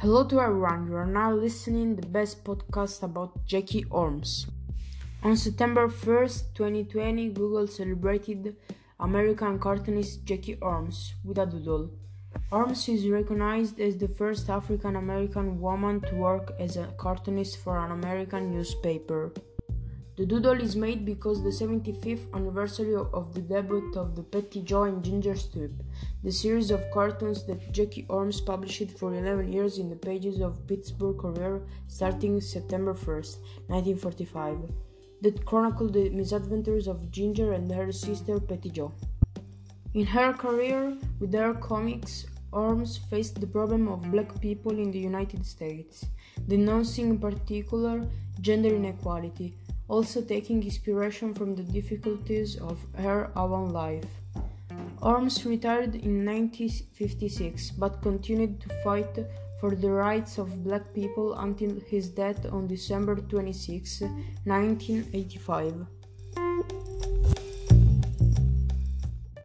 Hello to everyone. You are now listening to the best podcast about Jackie Ormes. On September 1st, 2020, Google celebrated American cartoonist Jackie Ormes with a doodle. Ormes is recognized as the first African American woman to work as a cartoonist for an American newspaper. The doodle is made because the 75th anniversary of the debut of the Petty Joe and Ginger Strip, the series of cartoons that Jackie Ormes published for 11 years in the pages of Pittsburgh Courier starting September 1st, 1945, that chronicled the misadventures of Ginger and her sister Petty Joe. In her career with their comics, Ormes faced the problem of black people in the United States, denouncing in particular gender inequality, also taking inspiration from the difficulties of her own life. Ormes retired in 1956 but continued to fight for the rights of black people until his death on December 26, 1985.